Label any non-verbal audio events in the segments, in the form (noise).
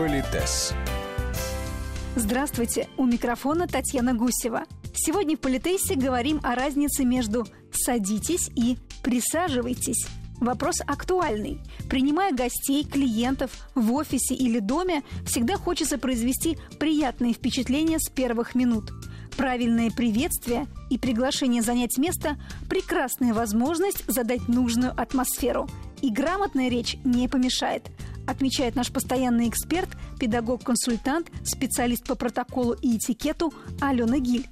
Политес. Здравствуйте, у микрофона Татьяна Гусева. Сегодня в Политесе говорим о разнице между «садитесь» и «присаживайтесь». Вопрос актуальный. Принимая гостей, клиентов в офисе или доме, всегда хочется произвести приятные впечатления с первых минут. Правильное приветствие и приглашение занять место – прекрасная возможность задать нужную атмосферу. И грамотная речь не помешает, отмечает наш постоянный эксперт, педагог-консультант, специалист по протоколу и этикету Алена Гиль.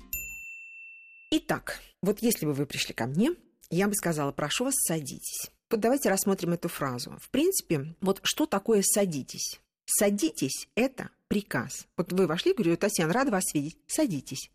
Итак, вот если бы вы пришли ко мне, я бы сказала, прошу вас, садитесь. Вот давайте рассмотрим эту фразу. В принципе, вот что такое «садитесь»? «Садитесь» — это приказ. Вот вы вошли, говорю, Татьяна, рада вас видеть. Садитесь.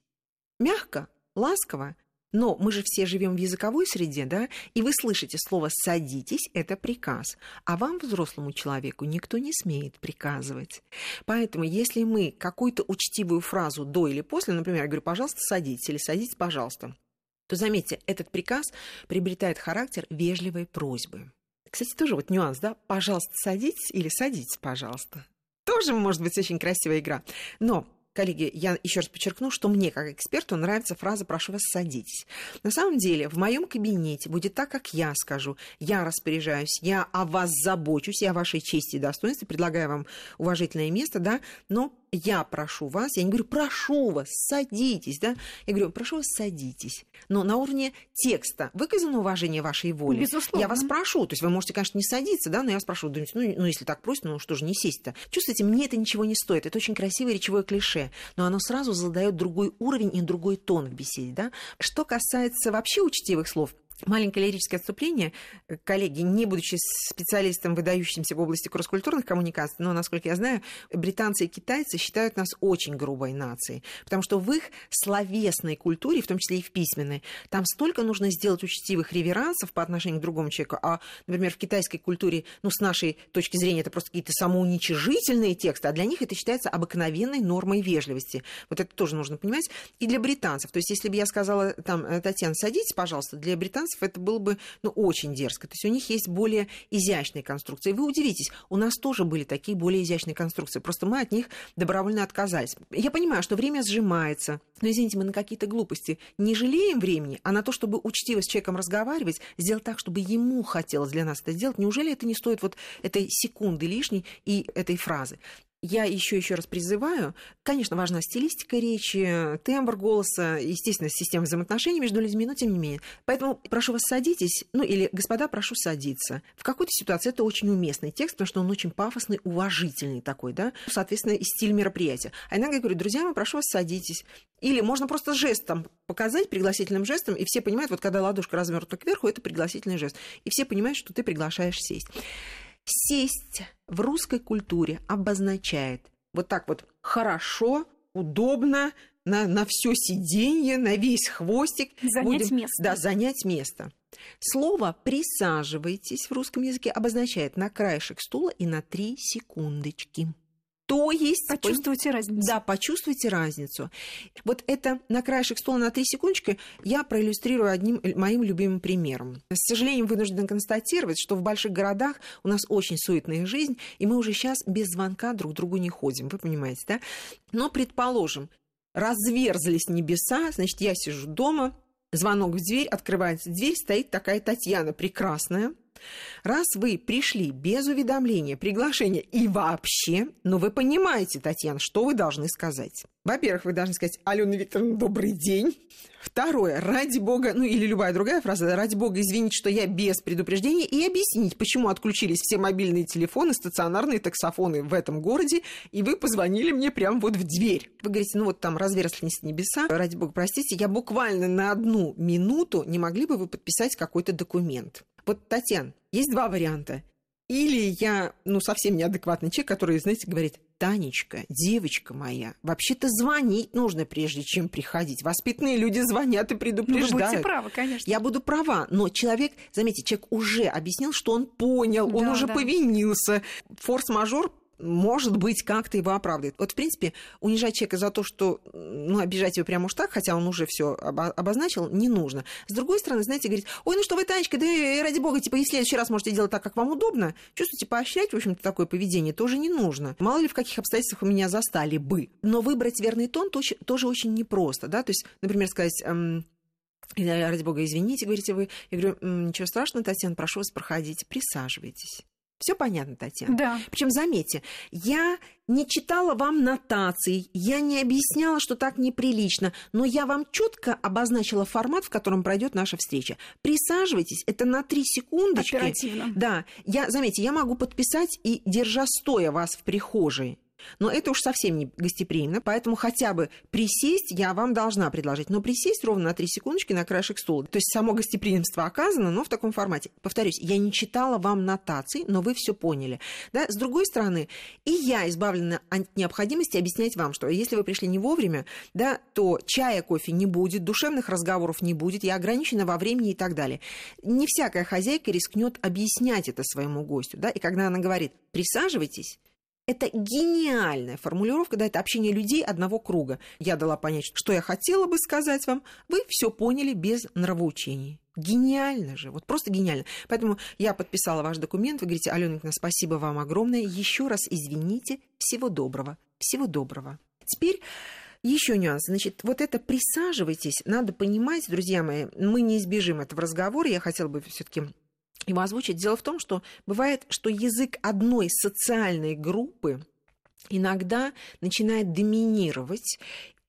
Мягко, ласково, но мы же все живем в языковой среде, да, и вы слышите слово «садитесь» — это приказ. А вам, взрослому человеку, никто не смеет приказывать. Поэтому, если мы какую-то учтивую фразу до или после, например, я говорю «пожалуйста, садитесь» или «садитесь, пожалуйста», то заметьте, этот приказ приобретает характер вежливой просьбы. Кстати, тоже вот нюанс, да? Пожалуйста, садитесь или садитесь, пожалуйста. Тоже может быть очень красивая игра. Но коллеги, я еще раз подчеркну, что мне, как эксперту, нравится фраза «прошу вас, садитесь». На самом деле, в моем кабинете будет так, как я скажу. Я распоряжаюсь, я о вас забочусь, я о вашей чести и достоинстве, предлагаю вам уважительное место, да, но я прошу вас, я не говорю, прошу вас, садитесь, да, я говорю, прошу вас, садитесь. Но на уровне текста выказано уважение вашей воли. Безусловно. Я вас прошу, то есть вы можете, конечно, не садиться, да, но я вас прошу, ну, ну если так просит, ну что же не сесть-то? Чувствуете, мне это ничего не стоит, это очень красивое речевое клише, но оно сразу задает другой уровень и другой тон в беседе, да. Что касается вообще учтивых слов, Маленькое лирическое отступление. Коллеги, не будучи специалистом, выдающимся в области кросс-культурных коммуникаций, но, насколько я знаю, британцы и китайцы считают нас очень грубой нацией, потому что в их словесной культуре, в том числе и в письменной, там столько нужно сделать учтивых реверансов по отношению к другому человеку, а, например, в китайской культуре, ну, с нашей точки зрения, это просто какие-то самоуничижительные тексты, а для них это считается обыкновенной нормой вежливости. Вот это тоже нужно понимать. И для британцев, то есть если бы я сказала, там, Татьяна, садитесь, пожалуйста, для британцев американцев это было бы ну, очень дерзко. То есть у них есть более изящные конструкции. Вы удивитесь, у нас тоже были такие более изящные конструкции, просто мы от них добровольно отказались. Я понимаю, что время сжимается, но, извините, мы на какие-то глупости не жалеем времени, а на то, чтобы учтиво с человеком разговаривать, сделать так, чтобы ему хотелось для нас это сделать. Неужели это не стоит вот этой секунды лишней и этой фразы? Я еще еще раз призываю, конечно, важна стилистика речи, тембр голоса, естественно, система взаимоотношений между людьми, но тем не менее. Поэтому прошу вас садитесь, ну или господа, прошу садиться. В какой-то ситуации это очень уместный текст, потому что он очень пафосный, уважительный такой, да, соответственно, и стиль мероприятия. А иногда я говорю, друзья мои, прошу вас садитесь. Или можно просто жестом показать, пригласительным жестом, и все понимают, вот когда ладошка развернута кверху, это пригласительный жест. И все понимают, что ты приглашаешь сесть. Сесть в русской культуре обозначает вот так вот хорошо, удобно, на, на все сиденье, на весь хвостик. Занять будем, место. Да, занять место. Слово «присаживайтесь» в русском языке обозначает на краешек стула и на три секундочки. То есть... Почувствуйте разницу. Да, почувствуйте разницу. Вот это на краешек стола на три секундочки я проиллюстрирую одним моим любимым примером. С сожалением вынуждена констатировать, что в больших городах у нас очень суетная жизнь, и мы уже сейчас без звонка друг к другу не ходим, вы понимаете, да? Но, предположим, разверзлись небеса, значит, я сижу дома, звонок в дверь, открывается дверь, стоит такая Татьяна прекрасная, Раз вы пришли без уведомления, приглашения и вообще, ну вы понимаете, Татьяна, что вы должны сказать. Во-первых, вы должны сказать, Алена Викторовна, добрый день. Второе, ради бога, ну или любая другая фраза, ради бога, извините, что я без предупреждения, и объяснить, почему отключились все мобильные телефоны, стационарные таксофоны в этом городе, и вы позвонили мне прямо вот в дверь. Вы говорите, ну вот там разверзлись небеса, ради бога, простите, я буквально на одну минуту, не могли бы вы подписать какой-то документ? Вот, Татьяна, есть два варианта. Или я, ну, совсем неадекватный человек, который, знаете, говорит, Танечка, девочка моя, вообще-то звонить нужно, прежде чем приходить. Воспитанные люди звонят и предупреждают. Ну, вы будете правы, конечно. Я буду права, но человек, заметьте, человек уже объяснил, что он понял, он да, уже да. повинился. Форс-мажор может быть, как-то его оправдывает. Вот, в принципе, унижать человека за то, что, ну, обижать его прямо уж так, хотя он уже все обозначил, не нужно. С другой стороны, знаете, говорит, ой, ну что вы, Танечка, да ради бога, типа, и в следующий раз можете делать так, как вам удобно. Чувствуете, поощрять, в общем-то, такое поведение тоже не нужно. Мало ли в каких обстоятельствах у меня застали бы. Но выбрать верный тон тоже очень непросто, да, то есть, например, сказать, эм, ради бога, извините, говорите вы. Я говорю, ничего страшного, Татьяна, прошу вас, проходите, присаживайтесь. Все понятно, Татьяна? Да. Причем заметьте, я не читала вам нотаций, я не объясняла, что так неприлично, но я вам четко обозначила формат, в котором пройдет наша встреча. Присаживайтесь, это на три секундочки. Оперативно. Да, я, заметьте, я могу подписать и держа стоя вас в прихожей. Но это уж совсем не гостеприимно, поэтому хотя бы присесть я вам должна предложить. Но присесть ровно на три секундочки на краешек стула. То есть само гостеприимство оказано, но в таком формате. Повторюсь, я не читала вам нотаций, но вы все поняли. Да? С другой стороны, и я избавлена от необходимости объяснять вам, что если вы пришли не вовремя, да, то чая, кофе не будет, душевных разговоров не будет, я ограничена во времени и так далее. Не всякая хозяйка рискнет объяснять это своему гостю. Да? И когда она говорит, присаживайтесь, это гениальная формулировка, да, это общение людей одного круга. Я дала понять, что я хотела бы сказать вам, вы все поняли без нравоучений. Гениально же, вот просто гениально. Поэтому я подписала ваш документ, вы говорите, Алена спасибо вам огромное, еще раз извините, всего доброго, всего доброго. Теперь еще нюанс. Значит, вот это присаживайтесь, надо понимать, друзья мои, мы не избежим этого разговора. Я хотела бы все-таки его озвучить. Дело в том, что бывает, что язык одной социальной группы иногда начинает доминировать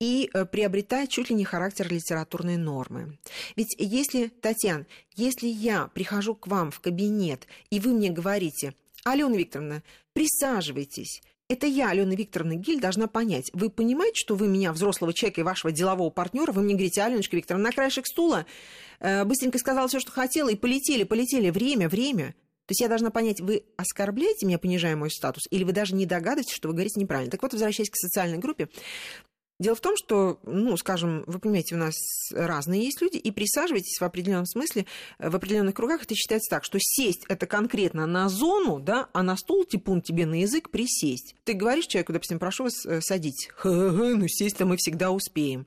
и э, приобретает чуть ли не характер литературной нормы. Ведь если, Татьяна, если я прихожу к вам в кабинет, и вы мне говорите, Алена Викторовна, присаживайтесь, это я, Алена Викторовна Гиль, должна понять. Вы понимаете, что вы меня, взрослого человека и вашего делового партнера, вы мне говорите, Аленочка Викторовна, на краешек стула, э, быстренько сказала все, что хотела, и полетели, полетели. Время, время. То есть я должна понять, вы оскорбляете меня, понижая мой статус, или вы даже не догадываетесь, что вы говорите неправильно. Так вот, возвращаясь к социальной группе, Дело в том, что, ну, скажем, вы понимаете, у нас разные есть люди, и присаживайтесь в определенном смысле, э, в определенных кругах это считается так, что сесть это конкретно на зону, да, а на стул типун тебе на язык присесть. Ты говоришь человеку, допустим, прошу вас э, садить. (laughs) Ха-ха, ну сесть-то мы всегда успеем.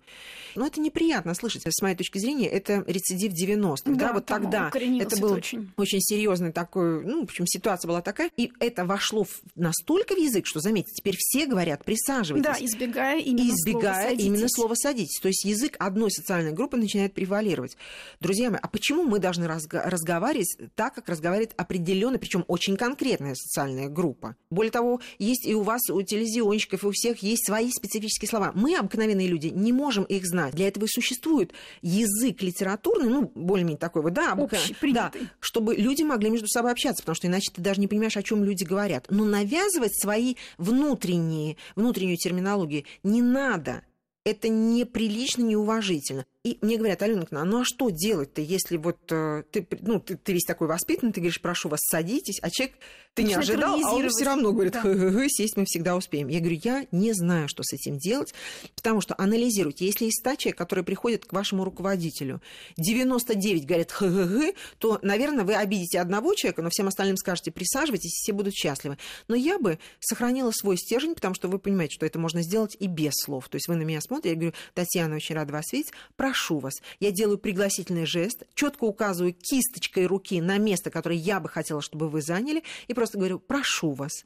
Но это неприятно слышать. С моей точки зрения, это рецидив 90-х. Да, да, вот тогда это был очень, очень серьезный такой, ну, в общем, ситуация была такая, и это вошло настолько в язык, что, заметьте, теперь все говорят, присаживайтесь. Да, избегая именно избегая именно слова «садитесь». То есть язык одной социальной группы начинает превалировать. Друзья мои, а почему мы должны разго- разговаривать так, как разговаривает определенная, причем очень конкретная социальная группа? Более того, есть и у вас, у телевизионщиков, и у всех есть свои специфические слова. Мы, обыкновенные люди, не можем их знать. Для этого и существует язык литературный, ну, более-менее такой вот, да, да, чтобы люди могли между собой общаться, потому что иначе ты даже не понимаешь, о чем люди говорят. Но навязывать свои внутренние, внутреннюю терминологию не надо это неприлично, неуважительно. И мне говорят, Алена ну а что делать-то, если вот э, ты, ну, ты, ты весь такой воспитанный, ты говоришь, прошу вас, садитесь, а человек ты не ожидал, а он все равно говорит, да. сесть мы всегда успеем. Я говорю, я не знаю, что с этим делать, потому что анализируйте, если есть 100 человек, которые приходят к вашему руководителю, 99 говорят х то, наверное, вы обидите одного человека, но всем остальным скажете, присаживайтесь, и все будут счастливы. Но я бы сохранила свой стержень, потому что вы понимаете, что это можно сделать и без слов. То есть вы на меня смотрите, я говорю, Татьяна, очень рада вас видеть, прошу прошу вас. Я делаю пригласительный жест, четко указываю кисточкой руки на место, которое я бы хотела, чтобы вы заняли, и просто говорю, прошу вас.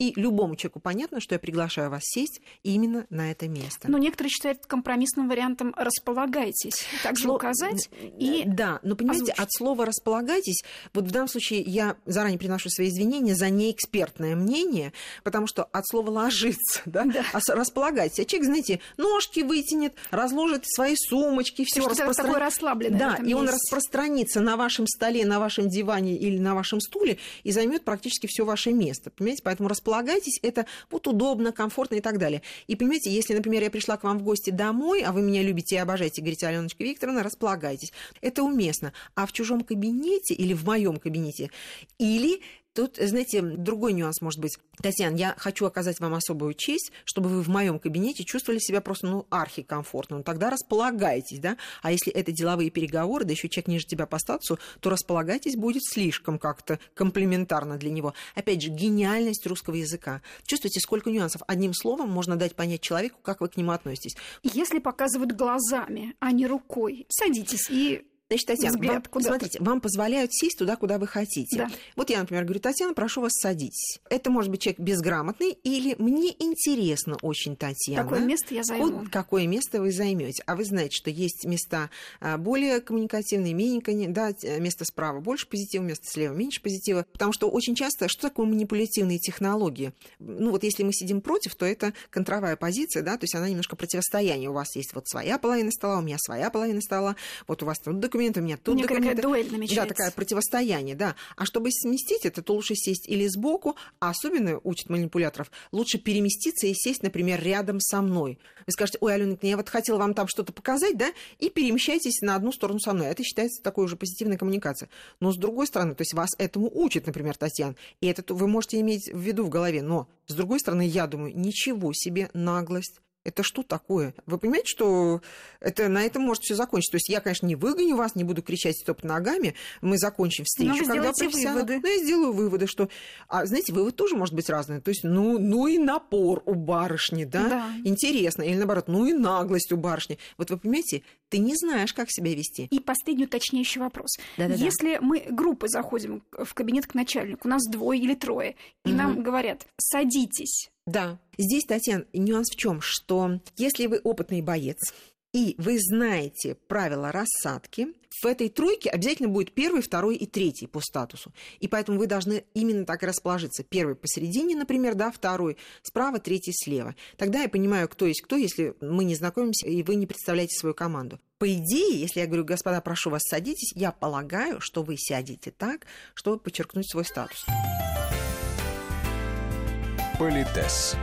И любому человеку понятно, что я приглашаю вас сесть именно на это место. Но некоторые считают компромиссным вариантом «располагайтесь». Также Сло... указать и Да, но понимаете, озвучить. от слова «располагайтесь» вот в данном случае я заранее приношу свои извинения за неэкспертное мнение, потому что от слова «ложиться», (laughs) да, да. А «располагайтесь». А человек, знаете, ножки вытянет, разложит свои сумочки, все распростран... такой расслабленный Да, и он распространится на вашем столе, на вашем диване или на вашем стуле и займет практически все ваше место. Понимаете, поэтому располагайтесь располагайтесь, это вот удобно, комфортно и так далее. И понимаете, если, например, я пришла к вам в гости домой, а вы меня любите и обожаете, говорите, Аленочка Викторовна, располагайтесь. Это уместно. А в чужом кабинете или в моем кабинете, или Тут, знаете, другой нюанс может быть. Татьяна, я хочу оказать вам особую честь, чтобы вы в моем кабинете чувствовали себя просто, ну, архикомфортно. Ну, тогда располагайтесь, да. А если это деловые переговоры, да еще человек ниже тебя по статусу, то располагайтесь будет слишком как-то комплементарно для него. Опять же, гениальность русского языка. Чувствуете, сколько нюансов. Одним словом можно дать понять человеку, как вы к нему относитесь. Если показывают глазами, а не рукой, садитесь и Значит, Татьяна, взгляд вам, смотрите, вам позволяют сесть туда, куда вы хотите. Да. Вот я, например, говорю, Татьяна, прошу вас, садитесь. Это может быть человек безграмотный или мне интересно очень, Татьяна. Какое место я займу? Вот какое место вы займете. А вы знаете, что есть места а, более коммуникативные, менее, да, место справа больше позитива, место слева меньше позитива. Потому что очень часто, что такое манипулятивные технологии? Ну вот если мы сидим против, то это контровая позиция, да, то есть она немножко противостояние. У вас есть вот своя половина стола, у меня своя половина стола, вот у вас тут документ документы, у меня тут Некая документы. дуэль намечается. Да, такое противостояние, да. А чтобы сместить это, то лучше сесть или сбоку, а особенно учат манипуляторов, лучше переместиться и сесть, например, рядом со мной. Вы скажете, ой, Алена, я вот хотела вам там что-то показать, да, и перемещайтесь на одну сторону со мной. Это считается такой уже позитивной коммуникацией. Но с другой стороны, то есть вас этому учат, например, Татьяна, и это вы можете иметь в виду в голове, но с другой стороны, я думаю, ничего себе наглость, это что такое? Вы понимаете, что это, на этом может все закончиться? То есть я, конечно, не выгоню вас, не буду кричать стоп ногами, мы закончим встречу. Но вы когда выводы. Ну, я сделаю выводы, что... А, знаете, вывод тоже может быть разный. То есть, ну, ну и напор у барышни, да? да? Интересно. Или наоборот, ну и наглость у барышни. Вот вы понимаете, ты не знаешь, как себя вести. И последний уточняющий вопрос. Да-да-да. Если мы группой заходим в кабинет к начальнику, у нас двое или трое, и угу. нам говорят, садитесь, да. Здесь, Татьяна, нюанс в чем, что если вы опытный боец, и вы знаете правила рассадки, в этой тройке обязательно будет первый, второй и третий по статусу. И поэтому вы должны именно так расположиться. Первый посередине, например, да, второй справа, третий слева. Тогда я понимаю, кто есть кто, если мы не знакомимся, и вы не представляете свою команду. По идее, если я говорю, господа, прошу вас, садитесь, я полагаю, что вы сядете так, чтобы подчеркнуть свой статус. Политес.